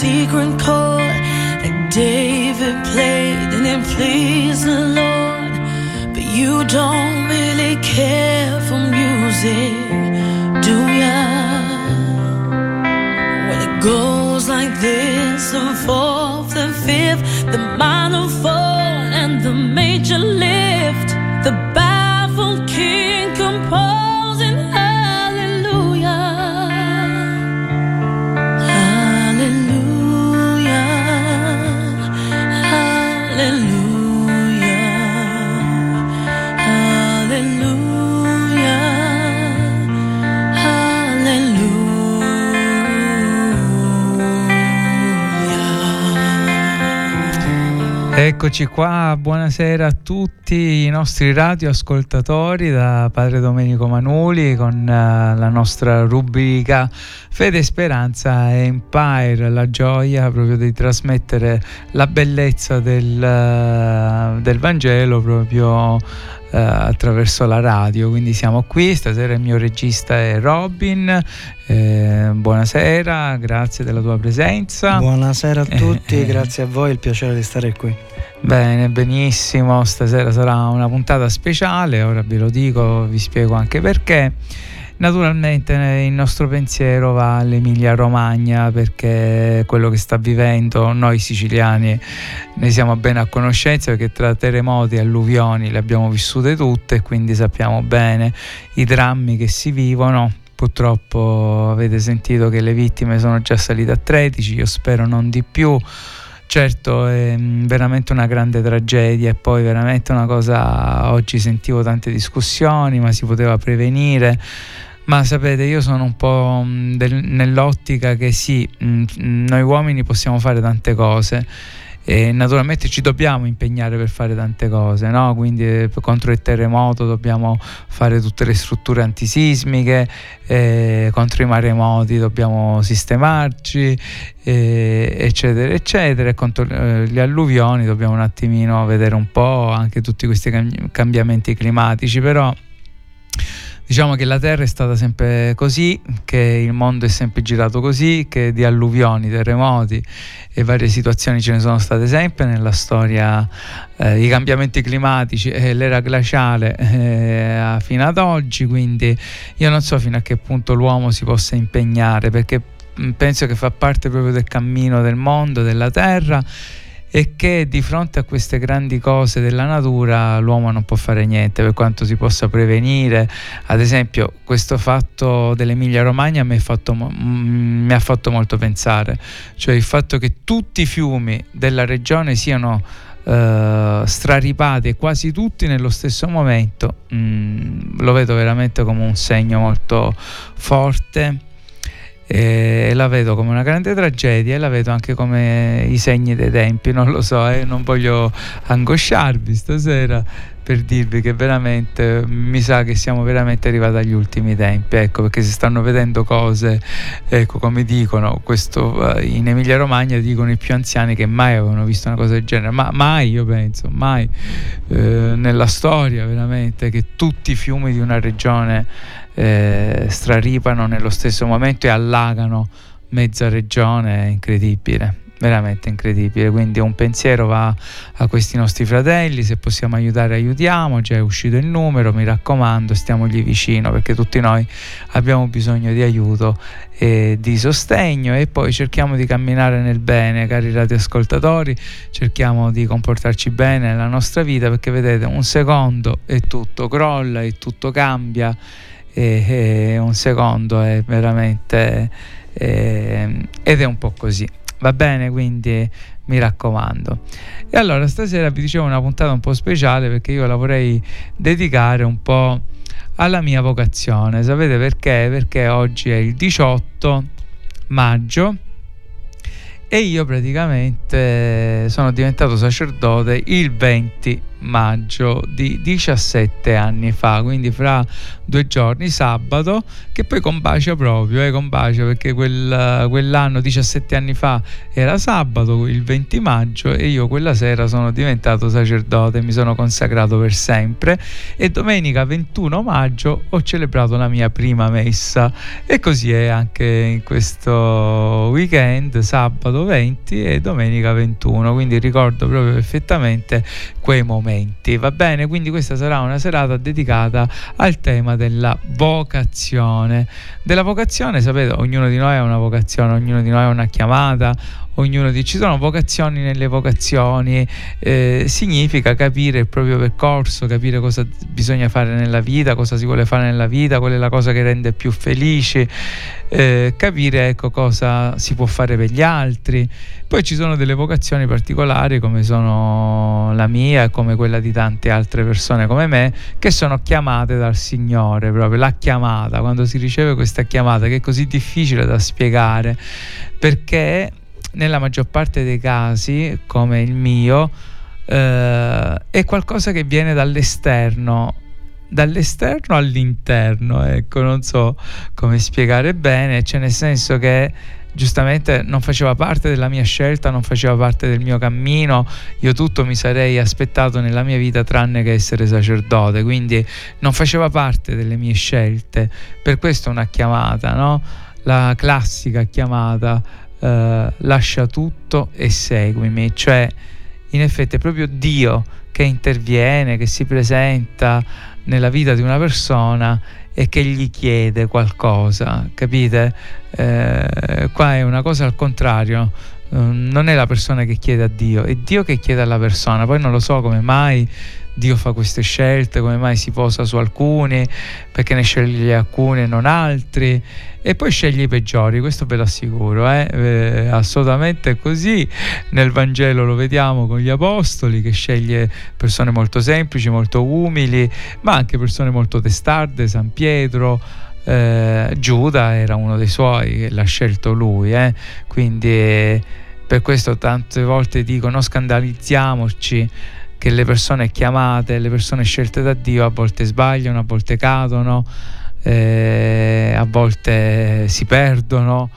secret chord that David played and it pleased the Lord. But you don't really care for music, Eccoci qua, buonasera a tutti i nostri radioascoltatori da Padre Domenico Manuli con uh, la nostra rubrica Fede, Speranza e Empire, la gioia proprio di trasmettere la bellezza del, uh, del Vangelo proprio attraverso la radio. Quindi siamo qui, stasera il mio regista è Robin. Eh, buonasera, grazie della tua presenza. Buonasera a tutti, eh, grazie a voi, il piacere di stare qui. Bene, benissimo, stasera sarà una puntata speciale, ora ve lo dico, vi spiego anche perché. Naturalmente il nostro pensiero va all'Emilia Romagna perché quello che sta vivendo noi siciliani ne siamo bene a conoscenza perché tra terremoti e alluvioni le abbiamo vissute tutte e quindi sappiamo bene i drammi che si vivono. Purtroppo avete sentito che le vittime sono già salite a 13, io spero non di più. Certo, è veramente una grande tragedia e poi veramente una cosa, oggi sentivo tante discussioni, ma si poteva prevenire. Ma sapete, io sono un po' del, nell'ottica che sì, noi uomini possiamo fare tante cose e naturalmente ci dobbiamo impegnare per fare tante cose, no? quindi eh, contro il terremoto dobbiamo fare tutte le strutture antisismiche, eh, contro i maremoti dobbiamo sistemarci, eh, eccetera, eccetera, e contro eh, gli alluvioni dobbiamo un attimino vedere un po' anche tutti questi cambiamenti climatici, però diciamo che la Terra è stata sempre così, che il mondo è sempre girato così, che di alluvioni, terremoti e varie situazioni ce ne sono state sempre nella storia, eh, i cambiamenti climatici e l'era glaciale eh, fino ad oggi, quindi io non so fino a che punto l'uomo si possa impegnare perché penso che fa parte proprio del cammino del mondo, della Terra e che di fronte a queste grandi cose della natura l'uomo non può fare niente per quanto si possa prevenire. Ad esempio, questo fatto dell'Emilia Romagna mi mi ha fatto molto pensare, cioè il fatto che tutti i fiumi della regione siano Uh, straripati quasi tutti nello stesso momento mm, lo vedo veramente come un segno molto forte e la vedo come una grande tragedia e la vedo anche come i segni dei tempi, non lo so, eh, non voglio angosciarvi stasera per dirvi che veramente mi sa che siamo veramente arrivati agli ultimi tempi, ecco, perché si stanno vedendo cose, ecco, come dicono, questo eh, in Emilia Romagna dicono i più anziani che mai avevano visto una cosa del genere, ma mai io penso, mai eh, nella storia veramente che tutti i fiumi di una regione eh, straripano nello stesso momento e allagano mezza regione, è incredibile veramente incredibile. Quindi un pensiero va a questi nostri fratelli, se possiamo aiutare aiutiamo, già è uscito il numero, mi raccomando, stiamogli vicino perché tutti noi abbiamo bisogno di aiuto e di sostegno e poi cerchiamo di camminare nel bene, cari radioascoltatori, cerchiamo di comportarci bene nella nostra vita perché vedete un secondo e tutto crolla e tutto cambia e, e un secondo è veramente eh, ed è un po' così. Va bene quindi mi raccomando. E allora stasera vi dicevo una puntata un po' speciale perché io la vorrei dedicare un po' alla mia vocazione. Sapete perché? perché oggi è il 18 maggio e io praticamente sono diventato sacerdote il 20 maggio di 17 anni fa, quindi fra due giorni, sabato, che poi combacia proprio, eh, combacia perché quel, quell'anno, 17 anni fa, era sabato, il 20 maggio, e io quella sera sono diventato sacerdote, mi sono consacrato per sempre e domenica 21 maggio ho celebrato la mia prima messa. E così è anche in questo weekend, sabato 20 e domenica 21, quindi ricordo proprio perfettamente quei momenti, va bene? Quindi questa sarà una serata dedicata al tema della vocazione. Della vocazione, sapete, ognuno di noi ha una vocazione, ognuno di noi ha una chiamata, ognuno di ci sono vocazioni nelle vocazioni, eh, significa capire il proprio percorso, capire cosa bisogna fare nella vita, cosa si vuole fare nella vita, qual è la cosa che rende più felici, eh, capire ecco, cosa si può fare per gli altri. Poi ci sono delle vocazioni particolari come sono la mia e come quella di tante altre persone come me che sono chiamate dal Signore, proprio la chiamata, quando si riceve questa chiamata che è così difficile da spiegare perché nella maggior parte dei casi, come il mio, eh, è qualcosa che viene dall'esterno, dall'esterno all'interno, ecco, non so come spiegare bene, cioè nel senso che giustamente non faceva parte della mia scelta, non faceva parte del mio cammino, io tutto mi sarei aspettato nella mia vita tranne che essere sacerdote, quindi non faceva parte delle mie scelte, per questo una chiamata, no? La classica chiamata eh, lascia tutto e seguimi, cioè in effetti è proprio Dio che interviene, che si presenta nella vita di una persona e che gli chiede qualcosa, capite? Eh, qua è una cosa al contrario, mm, non è la persona che chiede a Dio, è Dio che chiede alla persona, poi non lo so come mai Dio fa queste scelte, come mai si posa su alcuni, perché ne sceglie alcuni e non altri, e poi sceglie i peggiori, questo ve lo assicuro, eh? Eh, assolutamente così. Nel Vangelo lo vediamo con gli apostoli che sceglie persone molto semplici, molto umili, ma anche persone molto testarde, San Pietro. Eh, Giuda era uno dei suoi, l'ha scelto lui, eh? quindi per questo tante volte dico non scandalizziamoci che le persone chiamate, le persone scelte da Dio a volte sbagliano, a volte cadono, eh, a volte si perdono,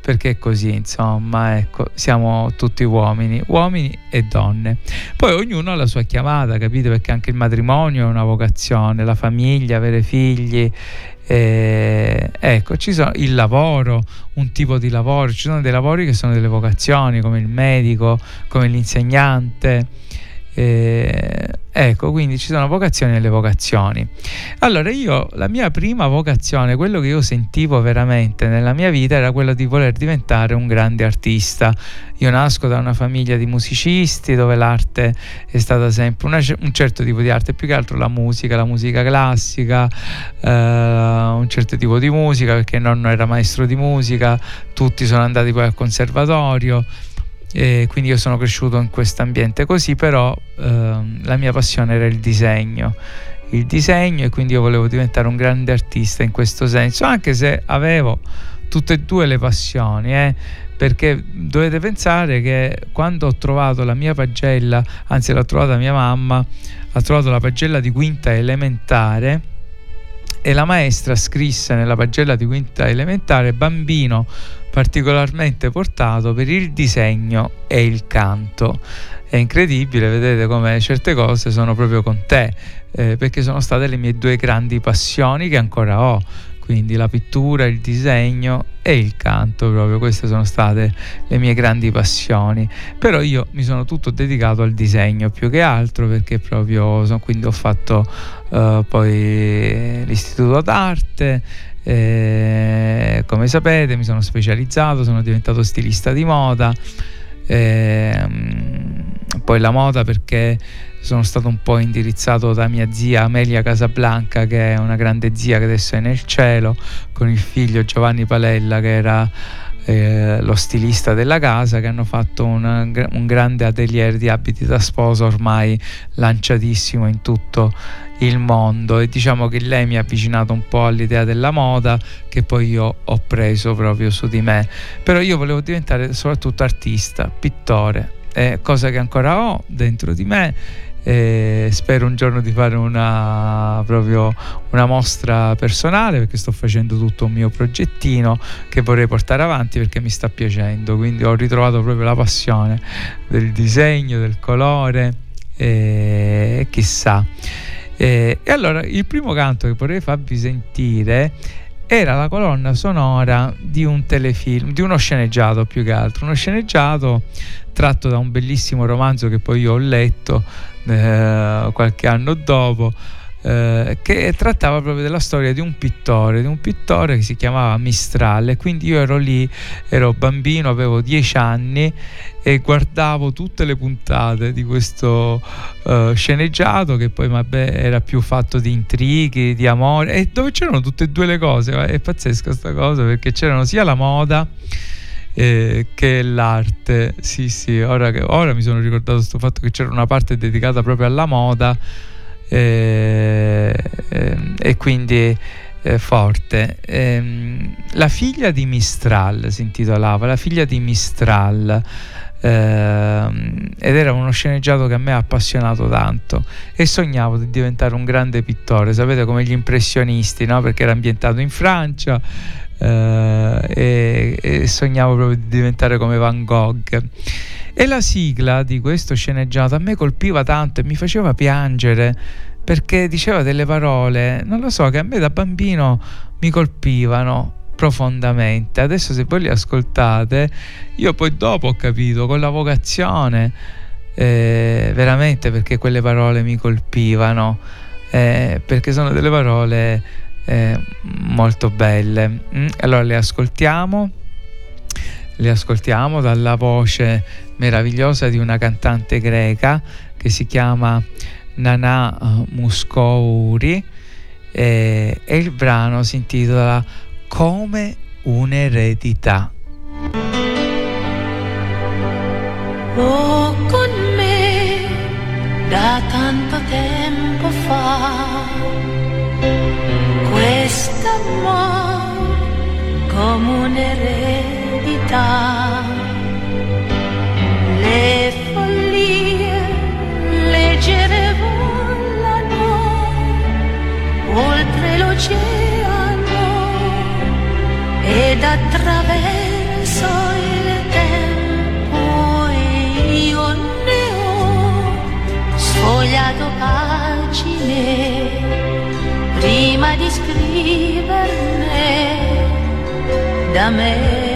perché è così, insomma, ecco, siamo tutti uomini, uomini e donne. Poi ognuno ha la sua chiamata, capite? Perché anche il matrimonio è una vocazione, la famiglia, avere figli, eh, ecco, ci sono il lavoro, un tipo di lavoro, ci sono dei lavori che sono delle vocazioni, come il medico, come l'insegnante eh, ecco, quindi ci sono vocazioni e le vocazioni. Allora, io la mia prima vocazione, quello che io sentivo veramente nella mia vita era quello di voler diventare un grande artista. Io nasco da una famiglia di musicisti dove l'arte è stata sempre una, un certo tipo di arte, più che altro la musica, la musica classica, eh, un certo tipo di musica, perché nonno era maestro di musica, tutti sono andati poi al conservatorio e quindi io sono cresciuto in questo ambiente così, però ehm, la mia passione era il disegno. Il disegno e quindi io volevo diventare un grande artista in questo senso, anche se avevo tutte e due le passioni, eh, perché dovete pensare che quando ho trovato la mia pagella, anzi l'ha trovata mia mamma, ha trovato la pagella di quinta elementare e la maestra scrisse nella pagella di quinta elementare bambino particolarmente portato per il disegno e il canto. È incredibile, vedete come certe cose sono proprio con te, eh, perché sono state le mie due grandi passioni che ancora ho, quindi la pittura, il disegno e il canto, proprio queste sono state le mie grandi passioni. Però io mi sono tutto dedicato al disegno più che altro perché proprio quindi ho fatto uh, poi l'istituto d'arte, eh, come sapete mi sono specializzato, sono diventato stilista di moda, eh, poi la moda perché sono stato un po' indirizzato da mia zia Amelia Casablanca che è una grande zia che adesso è nel cielo, con il figlio Giovanni Palella che era eh, lo stilista della casa che hanno fatto una, un grande atelier di abiti da sposa ormai lanciatissimo in tutto il mondo. E diciamo che lei mi ha avvicinato un po' all'idea della moda che poi io ho preso proprio su di me. Però io volevo diventare soprattutto artista pittore. Eh, cosa che ancora ho dentro di me E spero un giorno di fare una, proprio una mostra personale perché sto facendo tutto un mio progettino che vorrei portare avanti perché mi sta piacendo. Quindi ho ritrovato proprio la passione del disegno del colore e chissà e, e allora il primo canto che vorrei farvi sentire era la colonna sonora di un telefilm, di uno sceneggiato più che altro, uno sceneggiato tratto da un bellissimo romanzo che poi io ho letto eh, qualche anno dopo, eh, che trattava proprio della storia di un pittore, di un pittore che si chiamava Mistral. E quindi io ero lì, ero bambino, avevo dieci anni e guardavo tutte le puntate di questo uh, sceneggiato che poi vabbè era più fatto di intrighi, di amore e dove c'erano tutte e due le cose, è pazzesca questa cosa perché c'erano sia la moda eh, che l'arte, sì sì, ora, che, ora mi sono ricordato questo fatto che c'era una parte dedicata proprio alla moda eh, eh, e quindi eh, forte. Ehm, la figlia di Mistral si intitolava La figlia di Mistral. Uh, ed era uno sceneggiato che a me ha appassionato tanto e sognavo di diventare un grande pittore, sapete come gli impressionisti, no? perché era ambientato in Francia uh, e, e, sognavo proprio di diventare come Van Gogh. E la sigla di questo sceneggiato a me colpiva tanto e mi faceva piangere perché diceva delle parole, non lo so, che a me da bambino mi colpivano profondamente. Adesso se voi li ascoltate, io poi dopo ho capito con la vocazione, eh, veramente perché quelle parole mi colpivano, eh, perché sono delle parole eh, molto belle. Mm? Allora le ascoltiamo, le ascoltiamo dalla voce meravigliosa di una cantante greca che si chiama Nana Muscouri e il brano si intitola come un'eredità. Oh, con me da tanto quest'amore come un'eredità, le follie leggere volano oltre l'oceano ed attraverso il tempo io ne ho sfogliato pagine prima di scriverne da me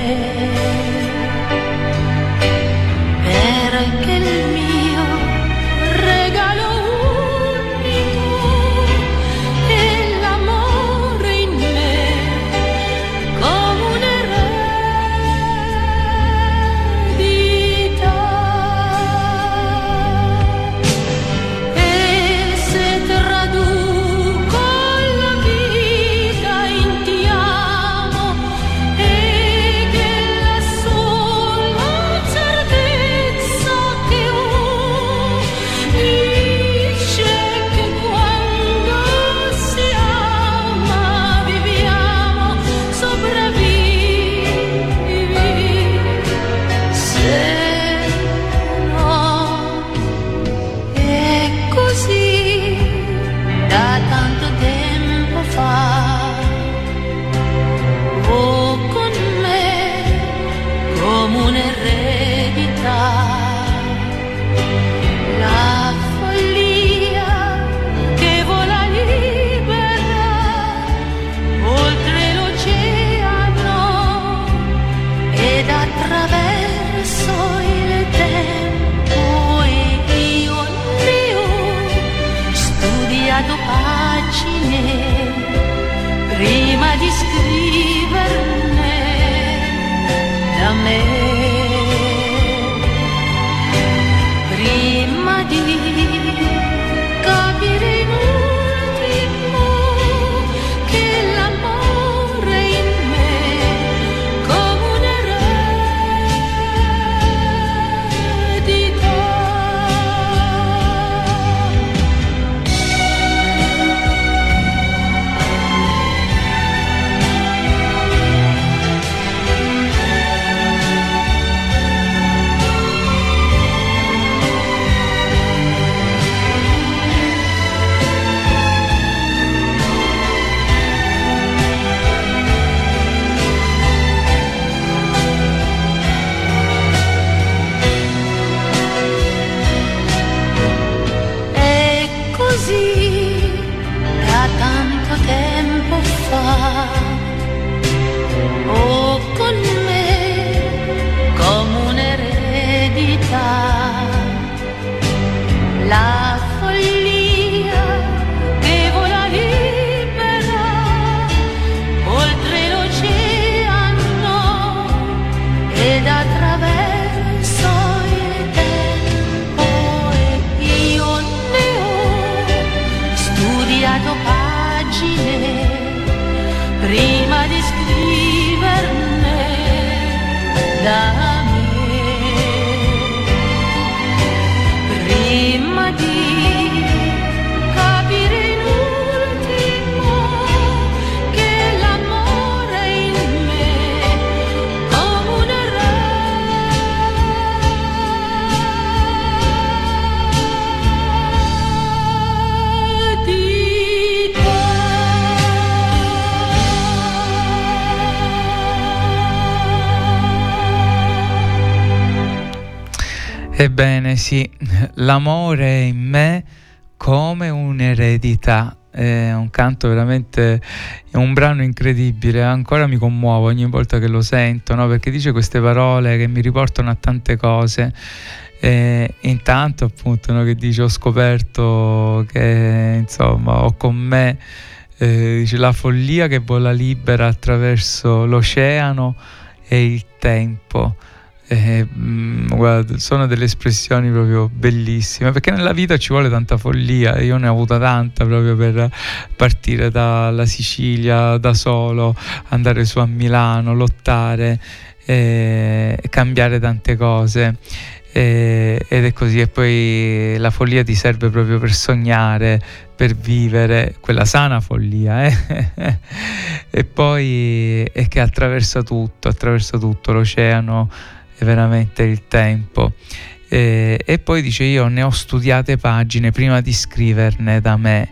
Sì, l'amore in me come un'eredità. È un canto veramente, è un brano incredibile, ancora mi commuovo ogni volta che lo sento, no? perché dice queste parole che mi riportano a tante cose. E intanto appunto no, che dice ho scoperto che insomma ho con me eh, dice, la follia che vola libera attraverso l'oceano e il tempo eh, mm, guarda, sono delle espressioni proprio bellissime perché nella vita ci vuole tanta follia io ne ho avuta tanta proprio per partire dalla Sicilia da solo andare su a Milano lottare e cambiare tante cose e, ed è così e poi la follia ti serve proprio per sognare per vivere quella sana follia eh? e poi è che attraversa tutto attraversa tutto l'oceano veramente il tempo. Eh, e poi dice io ne ho studiate pagine prima di scriverne da me.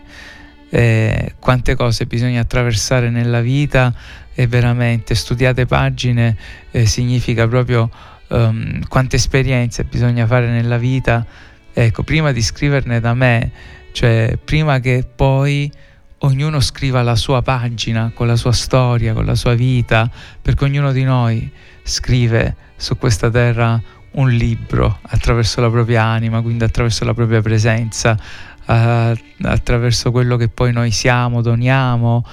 Eh, quante cose bisogna attraversare nella vita e veramente studiate pagine eh, significa proprio um, quante esperienze bisogna fare nella vita. Ecco, prima di scriverne da me, cioè prima che poi ognuno scriva la sua pagina con la sua storia, con la sua vita, perché ognuno di noi scrive su questa terra un libro attraverso la propria anima, quindi attraverso la propria presenza, eh, attraverso quello che poi noi siamo, doniamo,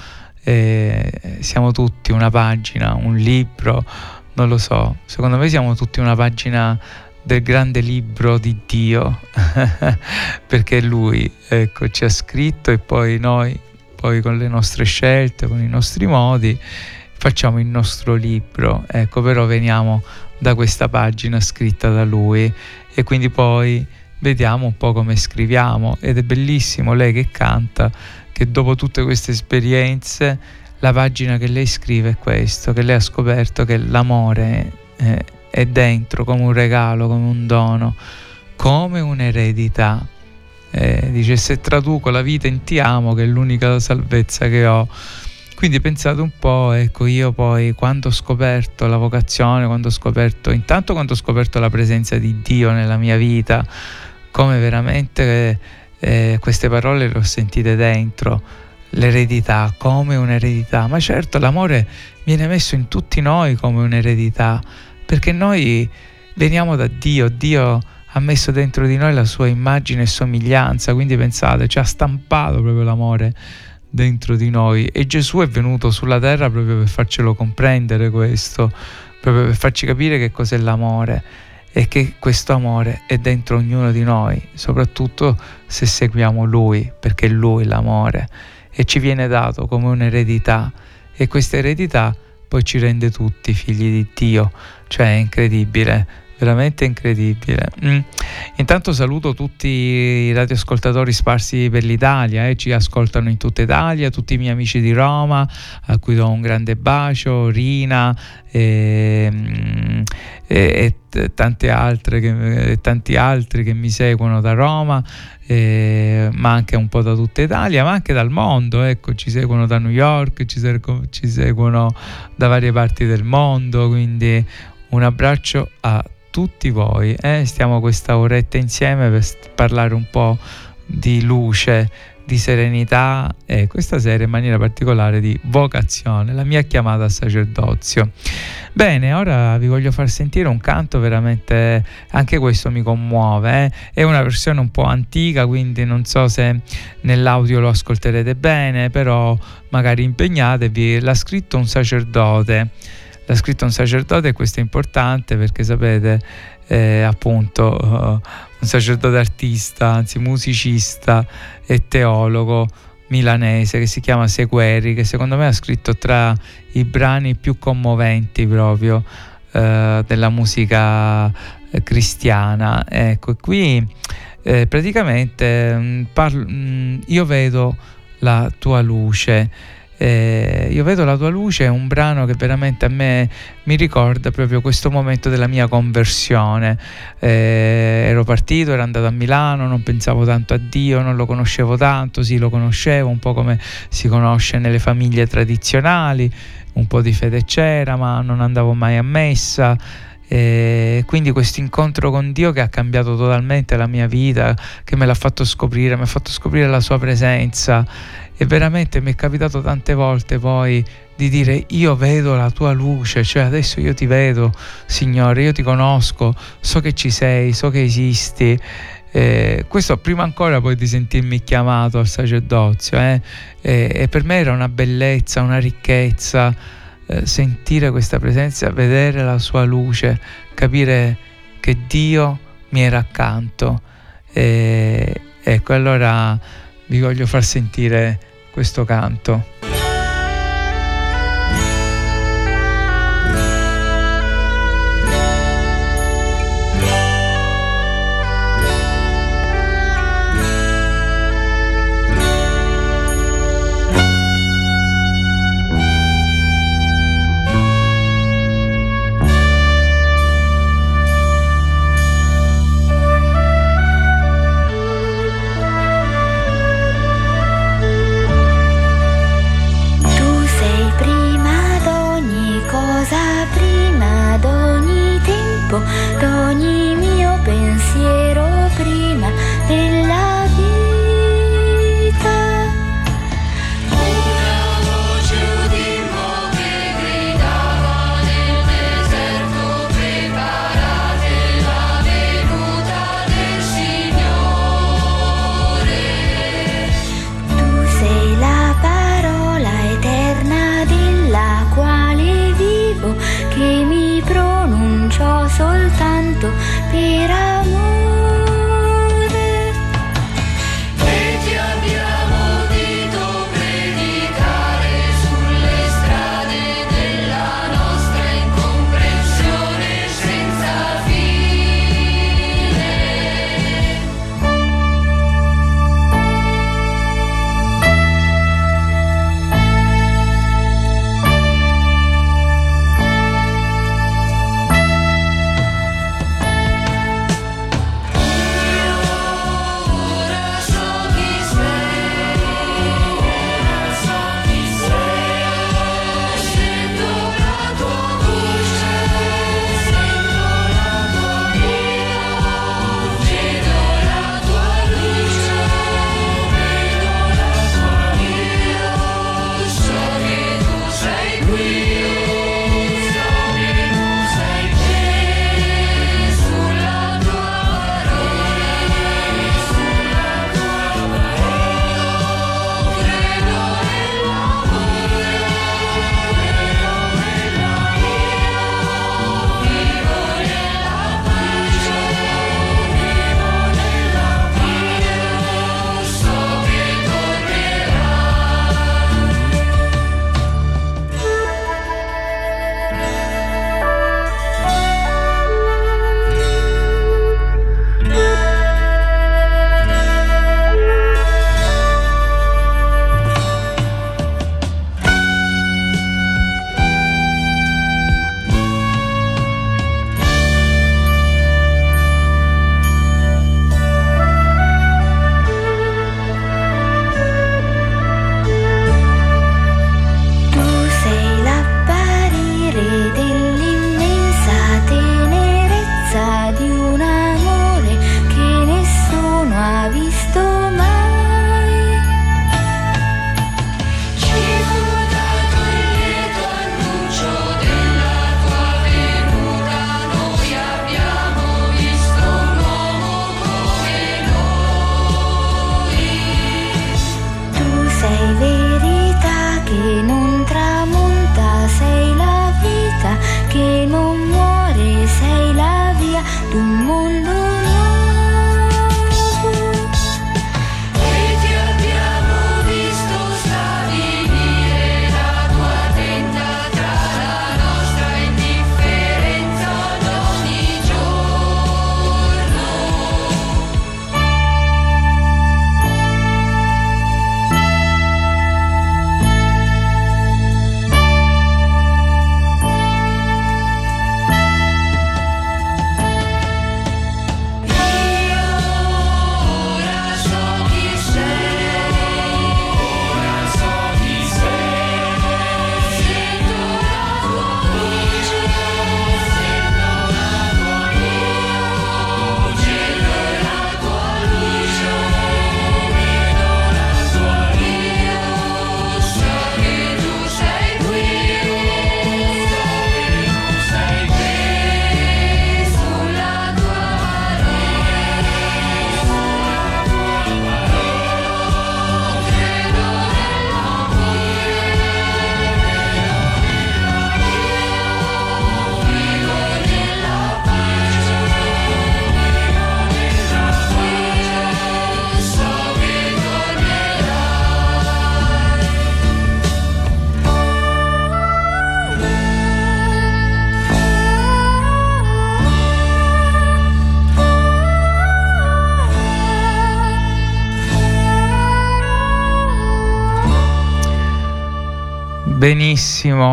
eh, siamo tutti una pagina, un libro, non lo so, secondo me siamo tutti una pagina del grande libro di Dio, perché Lui ecco, ci ha scritto e poi noi, poi con le nostre scelte, con i nostri modi, facciamo il nostro libro, ecco, però veniamo da questa pagina scritta da lui e quindi poi vediamo un po' come scriviamo ed è bellissimo lei che canta che dopo tutte queste esperienze la pagina che lei scrive è questo, che lei ha scoperto che l'amore è, è dentro come un regalo, come un dono, come un'eredità. Eh, dice se traduco la vita in ti amo che è l'unica salvezza che ho quindi pensate un po', ecco, io poi quando ho scoperto la vocazione, quando ho scoperto, intanto quando ho scoperto la presenza di Dio nella mia vita, come veramente eh, queste parole le ho sentite dentro, l'eredità come un'eredità, ma certo l'amore viene messo in tutti noi come un'eredità, perché noi veniamo da Dio, Dio ha messo dentro di noi la sua immagine e somiglianza, quindi pensate, ci ha stampato proprio l'amore dentro di noi. E Gesù è venuto sulla terra proprio per farcelo comprendere questo, proprio per farci capire che cos'è l'amore e che questo amore è dentro ognuno di noi, soprattutto se seguiamo Lui, perché è Lui l'amore e ci viene dato come un'eredità. E questa eredità poi ci rende tutti figli di Dio, cioè è incredibile veramente incredibile. Mm. Intanto saluto tutti i radioascoltatori sparsi per l'Italia, eh. ci ascoltano in tutta Italia, tutti i miei amici di Roma, a cui do un grande bacio, Rina e, mm, e, e tante altre che, e tanti altri che mi seguono da Roma. Eh, ma anche un po' da tutta Italia, ma anche dal mondo. Ecco, ci seguono da New York, ci, ci seguono da varie parti del mondo. Quindi un abbraccio a tutti voi. Eh? Stiamo questa oretta insieme per parlare un po' di luce, di serenità e questa sera in maniera particolare di vocazione, la mia chiamata a sacerdozio. Bene, ora vi voglio far sentire un canto veramente, anche questo mi commuove, eh? è una versione un po' antica, quindi non so se nell'audio lo ascolterete bene, però magari impegnatevi, l'ha scritto un sacerdote l'ha scritto un sacerdote e questo è importante perché sapete eh, appunto un sacerdote artista, anzi musicista e teologo milanese che si chiama Segueri che secondo me ha scritto tra i brani più commoventi proprio uh, della musica eh, cristiana. Ecco qui eh, praticamente mm, parlo, mm, io vedo la tua luce eh, io vedo la tua luce è un brano che veramente a me mi ricorda proprio questo momento della mia conversione. Eh, ero partito, ero andato a Milano, non pensavo tanto a Dio, non lo conoscevo tanto, sì lo conoscevo un po' come si conosce nelle famiglie tradizionali, un po' di fede c'era, ma non andavo mai a messa E quindi questo incontro con Dio che ha cambiato totalmente la mia vita, che me l'ha fatto scoprire, mi ha fatto scoprire la sua presenza e veramente mi è capitato tante volte poi di dire io vedo la tua luce, cioè adesso io ti vedo, Signore, io ti conosco, so che ci sei, so che esisti. Eh, questo prima ancora poi di sentirmi chiamato al sacerdozio eh, e, e, per me era una bellezza, una ricchezza eh, sentire questa presenza, vedere la sua luce, capire che Dio mi era accanto. Ecco, allora vi voglio far sentire questo canto.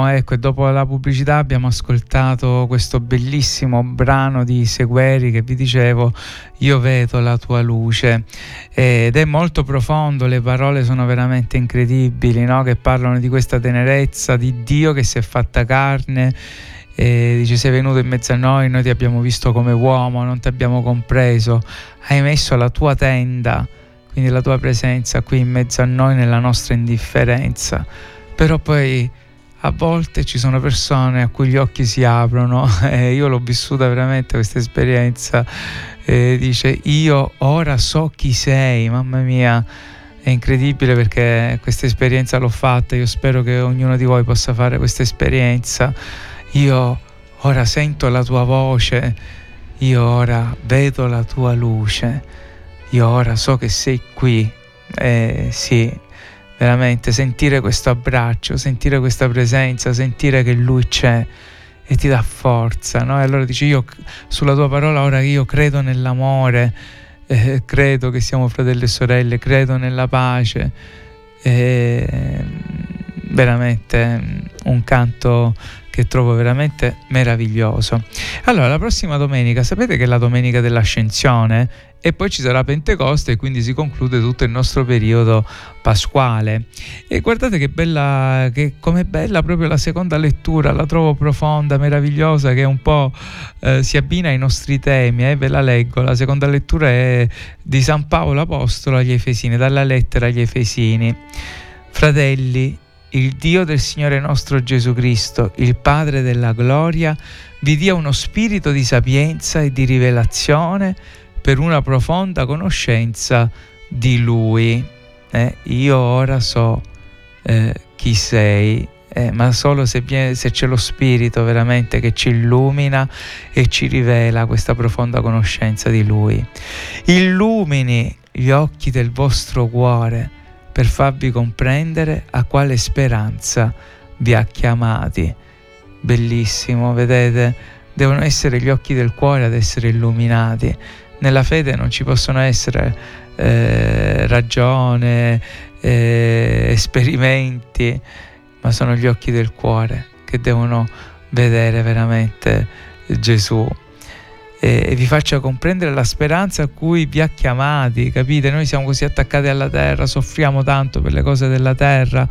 Ecco, dopo la pubblicità abbiamo ascoltato questo bellissimo brano di Segueri che vi dicevo, io vedo la tua luce ed è molto profondo, le parole sono veramente incredibili, no? che parlano di questa tenerezza, di Dio che si è fatta carne. E dice sei venuto in mezzo a noi, noi ti abbiamo visto come uomo, non ti abbiamo compreso, hai messo la tua tenda, quindi la tua presenza qui in mezzo a noi nella nostra indifferenza però poi a volte ci sono persone a cui gli occhi si aprono e io l'ho vissuta veramente questa esperienza e dice io ora so chi sei mamma mia è incredibile perché questa esperienza l'ho fatta io spero che ognuno di voi possa fare questa esperienza. Io ora sento la tua voce io ora vedo la tua luce io ora so che sei qui. Eh, sì veramente sentire questo abbraccio, sentire questa presenza, sentire che Lui c'è e ti dà forza, no? E allora dici io sulla tua parola ora io credo nell'amore, eh, credo che siamo fratelli e sorelle, credo nella pace. Eh, veramente un canto che trovo veramente meraviglioso. Allora, la prossima domenica, sapete che è la domenica dell'ascensione e poi ci sarà Pentecoste e quindi si conclude tutto il nostro periodo pasquale. E guardate che bella, che com'è bella proprio la seconda lettura, la trovo profonda, meravigliosa, che un po' eh, si abbina ai nostri temi, eh, ve la leggo. La seconda lettura è di San Paolo Apostolo agli Efesini, dalla lettera agli Efesini. Fratelli, il Dio del Signore nostro Gesù Cristo, il Padre della gloria, vi dia uno spirito di sapienza e di rivelazione per una profonda conoscenza di Lui. Eh, io ora so eh, chi sei, eh, ma solo se, viene, se c'è lo Spirito veramente che ci illumina e ci rivela questa profonda conoscenza di Lui. Illumini gli occhi del vostro cuore per farvi comprendere a quale speranza vi ha chiamati. Bellissimo, vedete? Devono essere gli occhi del cuore ad essere illuminati. Nella fede non ci possono essere eh, ragione, eh, esperimenti, ma sono gli occhi del cuore che devono vedere veramente Gesù e vi faccia comprendere la speranza a cui vi ha chiamati, capite? Noi siamo così attaccati alla terra, soffriamo tanto per le cose della terra,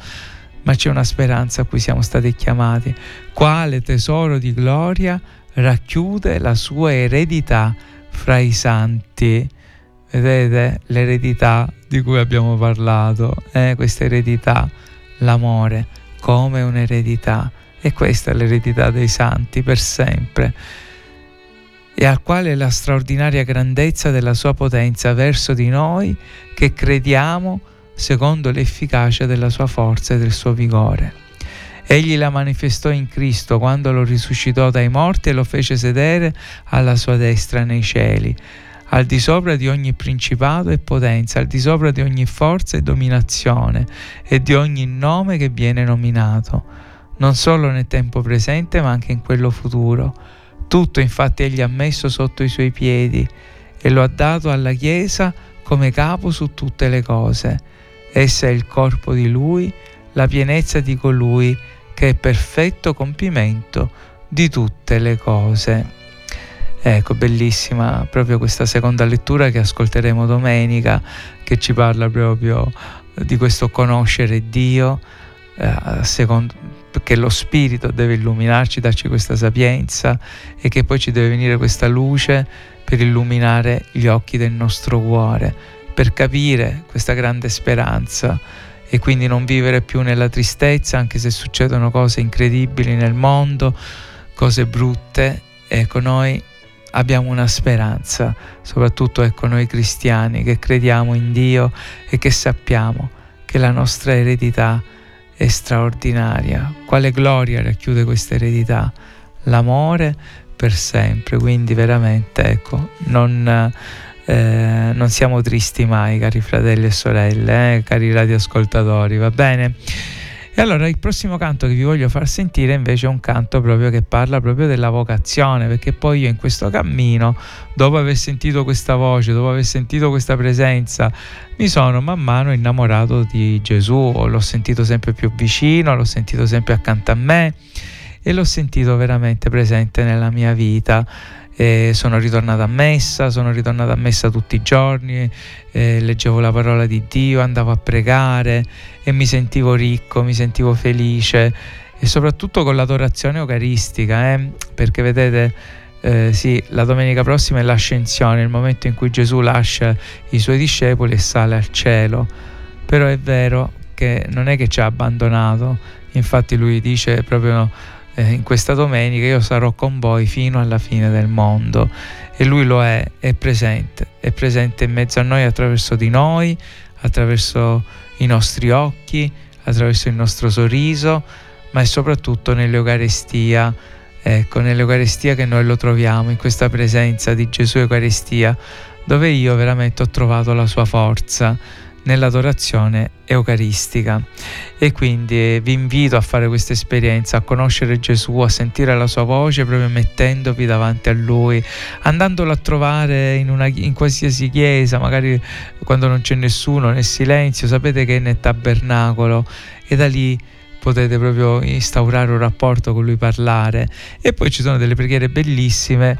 ma c'è una speranza a cui siamo stati chiamati. Quale tesoro di gloria racchiude la sua eredità fra i santi? Vedete l'eredità di cui abbiamo parlato, eh? questa eredità, l'amore come un'eredità. E questa è l'eredità dei santi per sempre e al quale la straordinaria grandezza della sua potenza verso di noi che crediamo secondo l'efficacia della sua forza e del suo vigore. Egli la manifestò in Cristo quando lo risuscitò dai morti e lo fece sedere alla sua destra nei cieli, al di sopra di ogni principato e potenza, al di sopra di ogni forza e dominazione e di ogni nome che viene nominato, non solo nel tempo presente ma anche in quello futuro tutto infatti egli ha messo sotto i suoi piedi e lo ha dato alla Chiesa come capo su tutte le cose. Essa è il corpo di lui, la pienezza di colui che è perfetto compimento di tutte le cose. Ecco, bellissima proprio questa seconda lettura che ascolteremo domenica, che ci parla proprio di questo conoscere Dio, eh, secondo, che lo Spirito deve illuminarci, darci questa sapienza e che poi ci deve venire questa luce per illuminare gli occhi del nostro cuore, per capire questa grande speranza e quindi non vivere più nella tristezza anche se succedono cose incredibili nel mondo, cose brutte. Ecco, noi abbiamo una speranza, soprattutto ecco noi cristiani che crediamo in Dio e che sappiamo che la nostra eredità è è straordinaria. Quale gloria racchiude questa eredità? L'amore per sempre, quindi veramente ecco, non, eh, non siamo tristi mai, cari fratelli e sorelle, eh, cari radioascoltatori, va bene? E allora il prossimo canto che vi voglio far sentire invece è un canto proprio che parla proprio della vocazione, perché poi io in questo cammino, dopo aver sentito questa voce, dopo aver sentito questa presenza, mi sono man mano innamorato di Gesù, l'ho sentito sempre più vicino, l'ho sentito sempre accanto a me e l'ho sentito veramente presente nella mia vita eh, sono ritornato a messa, sono ritornato a messa tutti i giorni, eh, leggevo la parola di Dio, andavo a pregare e mi sentivo ricco, mi sentivo felice. E soprattutto con l'adorazione eucaristica, eh, perché vedete, eh, sì, la domenica prossima è l'ascensione, il momento in cui Gesù lascia i suoi discepoli e sale al cielo, però è vero che non è che ci ha abbandonato, infatti lui dice proprio eh, in questa domenica io sarò con voi fino alla fine del mondo. E lui lo è, è presente, è presente in mezzo a noi attraverso di noi, attraverso i nostri occhi, attraverso il nostro sorriso, ma è soprattutto nell'Eucarestia, ecco, nell'Eucarestia che noi lo troviamo, in questa presenza di Gesù Eucaristia, dove io veramente ho trovato la sua forza nell'adorazione eucaristica. E quindi vi invito a fare questa esperienza, a conoscere Gesù, a sentire la sua voce proprio mettendovi davanti a lui, andandolo a trovare in, una, in qualsiasi chiesa, magari quando non c'è nessuno, nel silenzio, sapete che è nel tabernacolo e da lì potete proprio instaurare un rapporto con lui, parlare. E poi ci sono delle preghiere bellissime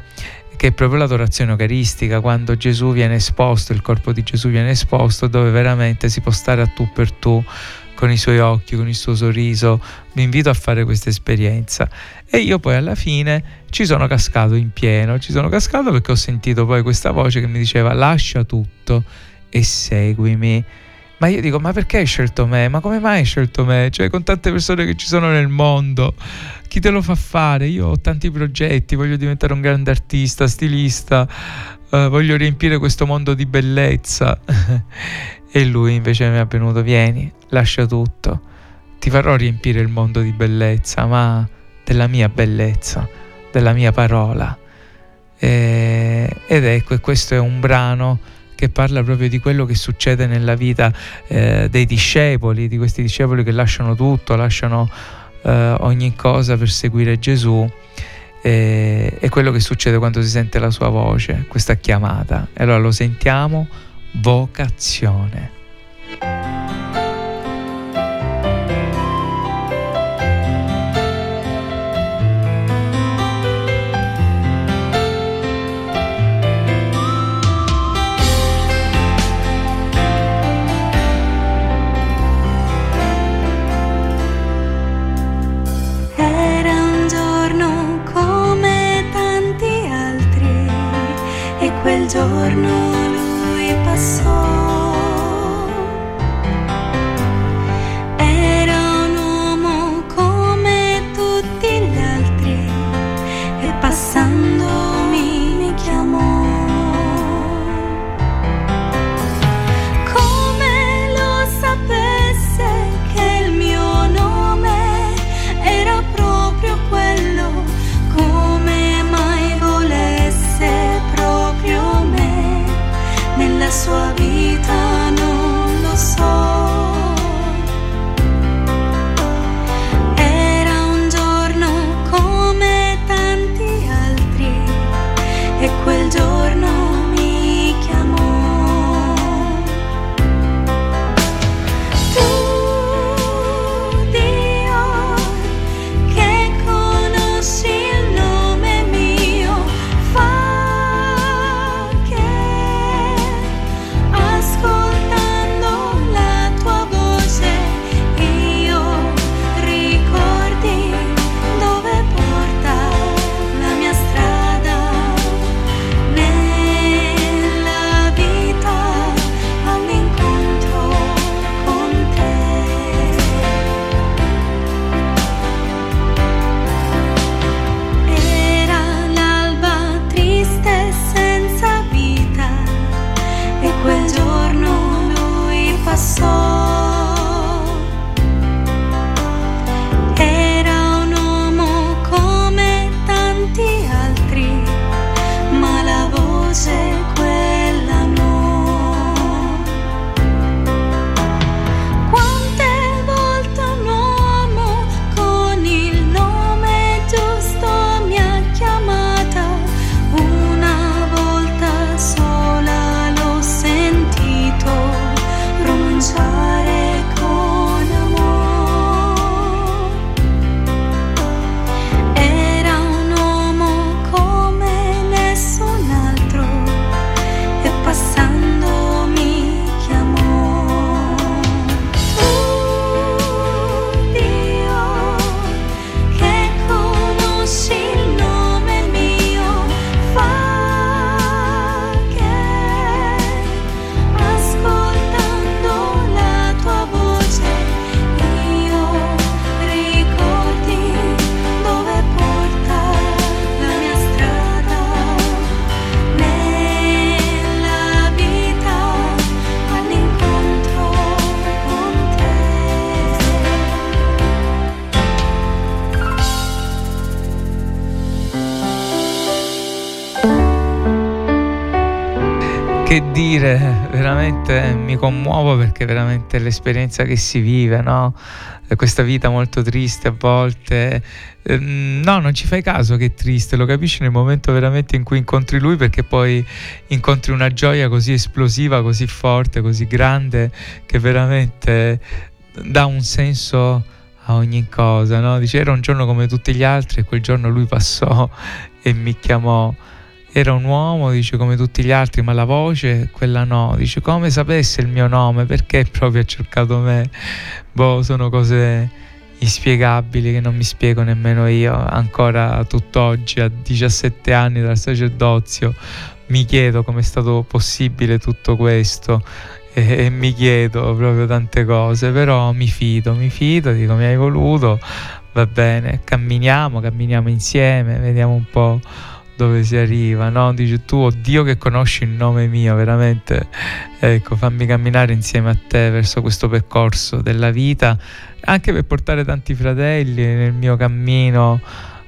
che è proprio l'adorazione eucaristica, quando Gesù viene esposto, il corpo di Gesù viene esposto, dove veramente si può stare a tu per tu con i suoi occhi, con il suo sorriso. Vi invito a fare questa esperienza. E io poi alla fine ci sono cascato in pieno, ci sono cascato perché ho sentito poi questa voce che mi diceva lascia tutto e seguimi. Ma io dico, ma perché hai scelto me? Ma come mai hai scelto me? Cioè, con tante persone che ci sono nel mondo, chi te lo fa fare? Io ho tanti progetti, voglio diventare un grande artista, stilista, uh, voglio riempire questo mondo di bellezza. e lui invece mi è venuto, vieni, lascia tutto, ti farò riempire il mondo di bellezza, ma della mia bellezza, della mia parola. E, ed ecco, questo è un brano che parla proprio di quello che succede nella vita eh, dei discepoli, di questi discepoli che lasciano tutto, lasciano eh, ogni cosa per seguire Gesù. E, e quello che succede quando si sente la sua voce, questa chiamata. E allora lo sentiamo, vocazione. Che dire, veramente mi commuovo perché veramente l'esperienza che si vive, no? Questa vita molto triste a volte. Ehm, no, non ci fai caso che è triste, lo capisci nel momento veramente in cui incontri lui perché poi incontri una gioia così esplosiva, così forte, così grande che veramente dà un senso a ogni cosa, no? Dice era un giorno come tutti gli altri e quel giorno lui passò e mi chiamò era un uomo, dice come tutti gli altri, ma la voce, quella no, dice come sapesse il mio nome, perché proprio ha cercato me? Boh, sono cose inspiegabili che non mi spiego nemmeno io, ancora tutt'oggi a 17 anni dal sacerdozio mi chiedo come è stato possibile tutto questo. E, e mi chiedo proprio tante cose, però mi fido, mi fido, dico mi hai voluto, va bene, camminiamo, camminiamo insieme, vediamo un po' dove si arriva, no? Dici tu, oh Dio che conosci il nome mio, veramente, ecco, fammi camminare insieme a te verso questo percorso della vita, anche per portare tanti fratelli nel mio cammino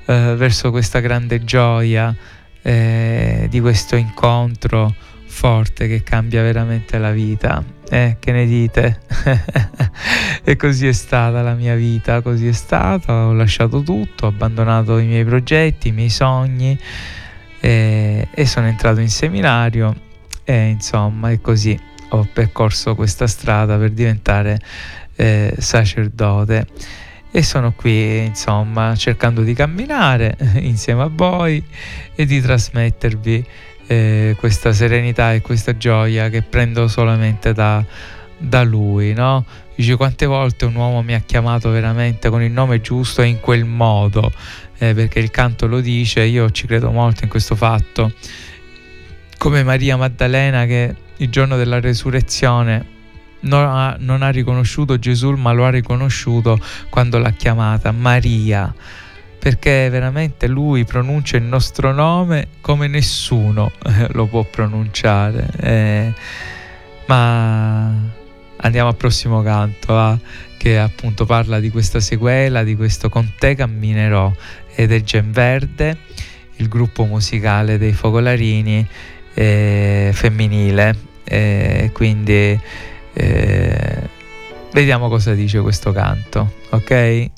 eh, verso questa grande gioia eh, di questo incontro forte che cambia veramente la vita. Eh, che ne dite? e così è stata la mia vita, così è stata, ho lasciato tutto, ho abbandonato i miei progetti, i miei sogni e, e sono entrato in seminario. E insomma è così. Ho percorso questa strada per diventare eh, sacerdote. E sono qui insomma cercando di camminare insieme a voi e di trasmettervi eh, questa serenità e questa gioia che prendo solamente da, da lui no? dice quante volte un uomo mi ha chiamato veramente con il nome giusto e in quel modo? Eh, perché il canto lo dice, io ci credo molto in questo fatto, come Maria Maddalena che il giorno della resurrezione non ha, non ha riconosciuto Gesù, ma lo ha riconosciuto quando l'ha chiamata Maria perché veramente lui pronuncia il nostro nome come nessuno eh, lo può pronunciare. Eh, ma andiamo al prossimo canto, va? che appunto parla di questa sequela, di questo Con te camminerò ed è Gen Verde, il gruppo musicale dei Fogolarini eh, femminile. Eh, quindi eh, vediamo cosa dice questo canto, ok?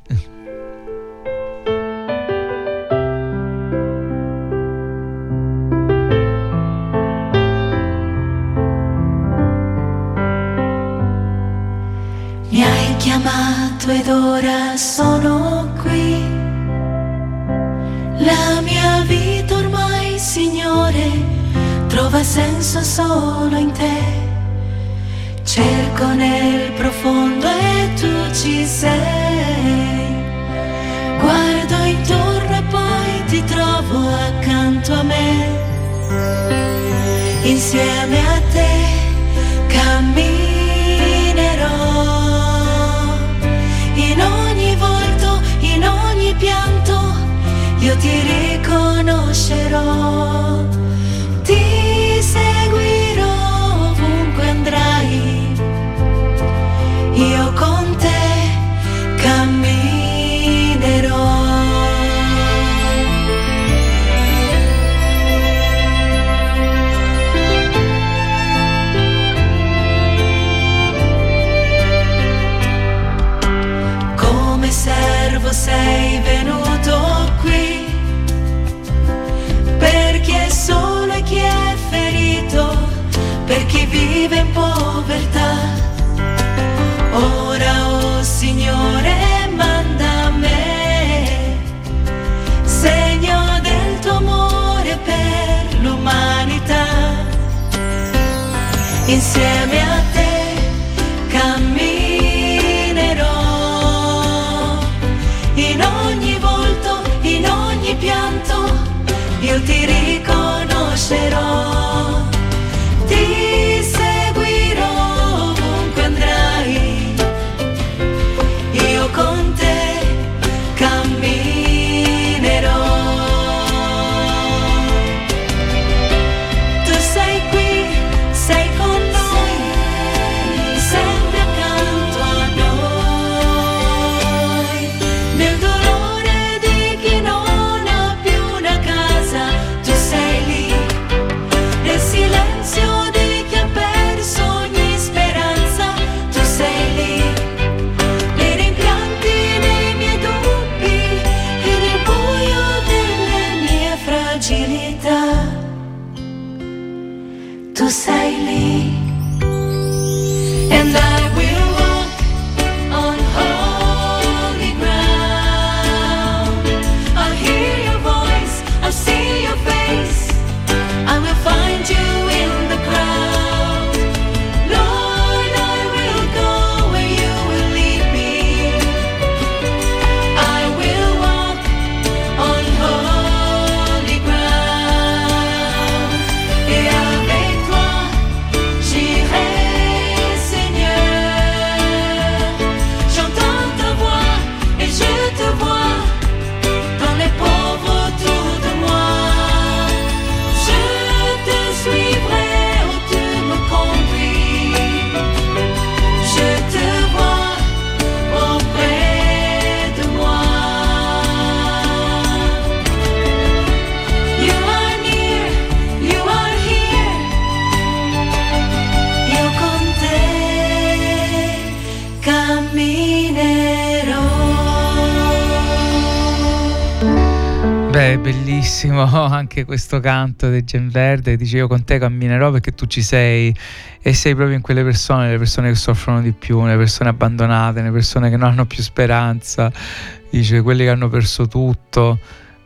Ed ora sono qui la mia vita ormai, Signore, trova senso solo in te. Cerco nel profondo e tu ci sei. Insieme bellissimo anche questo canto di Genverde, dice io con te camminerò perché tu ci sei e sei proprio in quelle persone, le persone che soffrono di più, le persone abbandonate, le persone che non hanno più speranza, dice quelli che hanno perso tutto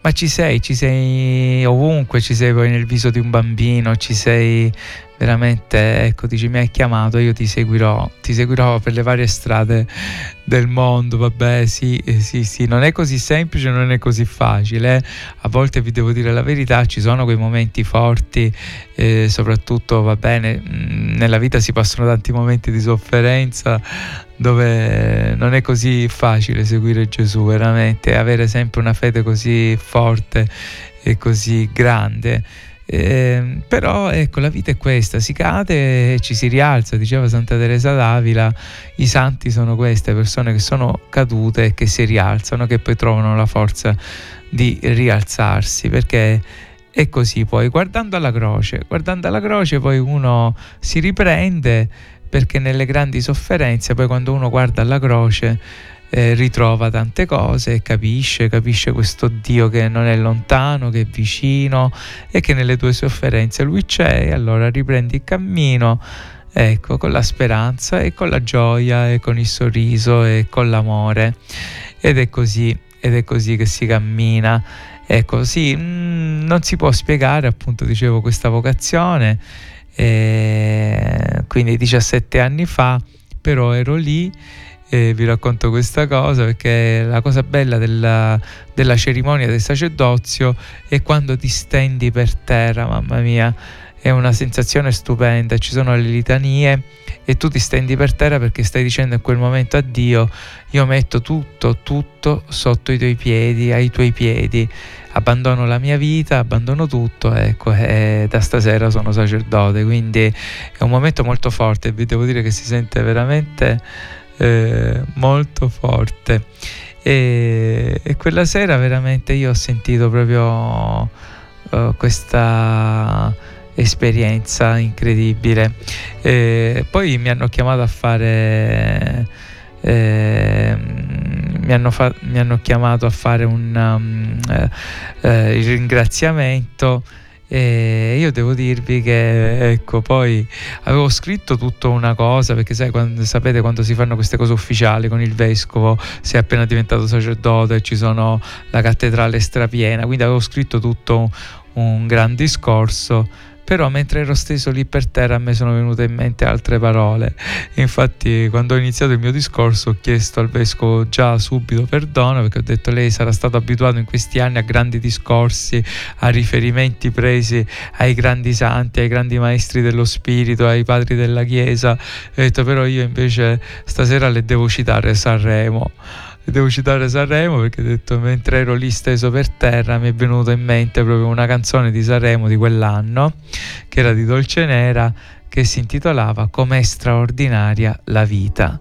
ma ci sei, ci sei ovunque, ci sei poi nel viso di un bambino, ci sei veramente, ecco, dici mi hai chiamato, io ti seguirò, ti seguirò per le varie strade del mondo, vabbè, sì, eh, sì, sì, non è così semplice, non è così facile, a volte vi devo dire la verità, ci sono quei momenti forti, eh, soprattutto, va bene, mm, nella vita si passano tanti momenti di sofferenza dove non è così facile seguire Gesù, veramente, avere sempre una fede così forte e così grande eh, però ecco, la vita è questa, si cade e ci si rialza, diceva Santa Teresa d'Avila, i santi sono queste persone che sono cadute e che si rialzano, che poi trovano la forza di rialzarsi, perché è così poi, guardando alla croce, guardando alla croce poi uno si riprende perché nelle grandi sofferenze, poi quando uno guarda alla croce, eh, ritrova tante cose, capisce, capisce questo Dio che non è lontano, che è vicino e che nelle tue sofferenze lui c'è e allora riprendi il cammino, ecco, con la speranza e con la gioia e con il sorriso e con l'amore. Ed è così, ed è così che si cammina. Ecco, sì, mm, non si può spiegare, appunto, dicevo, questa vocazione. Eh, quindi 17 anni fa, però ero lì e vi racconto questa cosa perché la cosa bella della, della cerimonia del sacerdozio è quando ti stendi per terra, mamma mia, è una sensazione stupenda, ci sono le litanie e tu ti stendi per terra perché stai dicendo in quel momento a Dio, io metto tutto, tutto sotto i tuoi piedi, ai tuoi piedi, abbandono la mia vita, abbandono tutto, ecco, e da stasera sono sacerdote, quindi è un momento molto forte vi devo dire che si sente veramente eh, molto forte. E, e, quella sera veramente io ho sentito proprio uh, questa esperienza incredibile. E poi mi hanno chiamato a fare. Eh, mi, hanno fa- mi hanno chiamato a fare un um, eh, eh, ringraziamento e io devo dirvi che, ecco, poi avevo scritto tutta una cosa, perché sai, quando, sapete quando si fanno queste cose ufficiali con il vescovo, si è appena diventato sacerdote, ci sono la cattedrale strapiena, quindi avevo scritto tutto un, un gran discorso però mentre ero steso lì per terra a me sono venute in mente altre parole. Infatti quando ho iniziato il mio discorso ho chiesto al vescovo già subito perdono perché ho detto lei sarà stato abituato in questi anni a grandi discorsi, a riferimenti presi ai grandi santi, ai grandi maestri dello spirito, ai padri della Chiesa. Ho detto però io invece stasera le devo citare Sanremo devo citare Sanremo perché ho detto mentre ero lì steso per terra mi è venuta in mente proprio una canzone di Sanremo di quell'anno che era di Dolce Nera che si intitolava Com'è straordinaria la vita.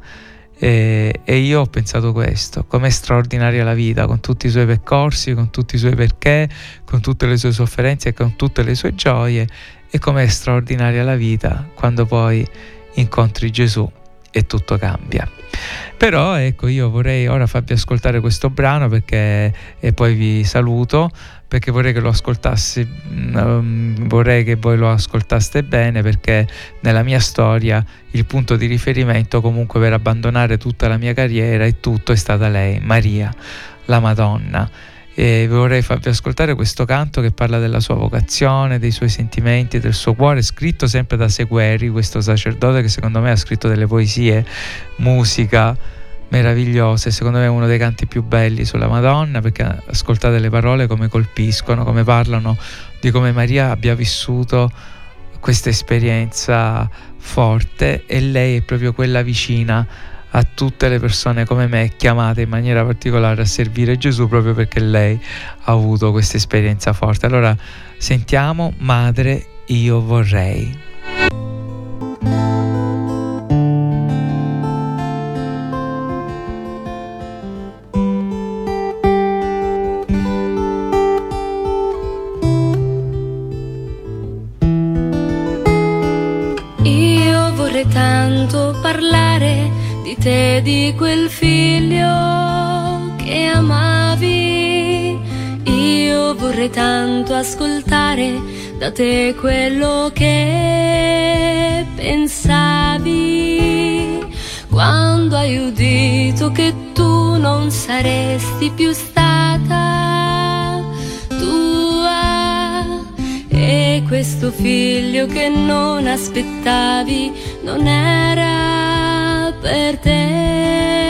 E, e io ho pensato questo com'è straordinaria la vita con tutti i suoi percorsi con tutti i suoi perché con tutte le sue sofferenze e con tutte le sue gioie e com'è straordinaria la vita quando poi incontri Gesù e tutto cambia. Però ecco, io vorrei ora farvi ascoltare questo brano perché e poi vi saluto perché vorrei che lo ascoltassi, um, vorrei che voi lo ascoltaste bene perché nella mia storia il punto di riferimento comunque per abbandonare tutta la mia carriera e tutto è stata lei, Maria, la Madonna e vorrei farvi ascoltare questo canto che parla della sua vocazione, dei suoi sentimenti, del suo cuore, scritto sempre da Segueri, questo sacerdote che secondo me ha scritto delle poesie, musica meravigliose, secondo me è uno dei canti più belli sulla Madonna perché ascoltate le parole come colpiscono, come parlano di come Maria abbia vissuto questa esperienza forte e lei è proprio quella vicina a tutte le persone come me chiamate in maniera particolare a servire Gesù proprio perché lei ha avuto questa esperienza forte. Allora sentiamo Madre, io vorrei. Di te, di quel figlio che amavi. Io vorrei tanto ascoltare da te quello che pensavi quando hai udito che tu non saresti più stata tua e questo figlio che non aspettavi non era verte.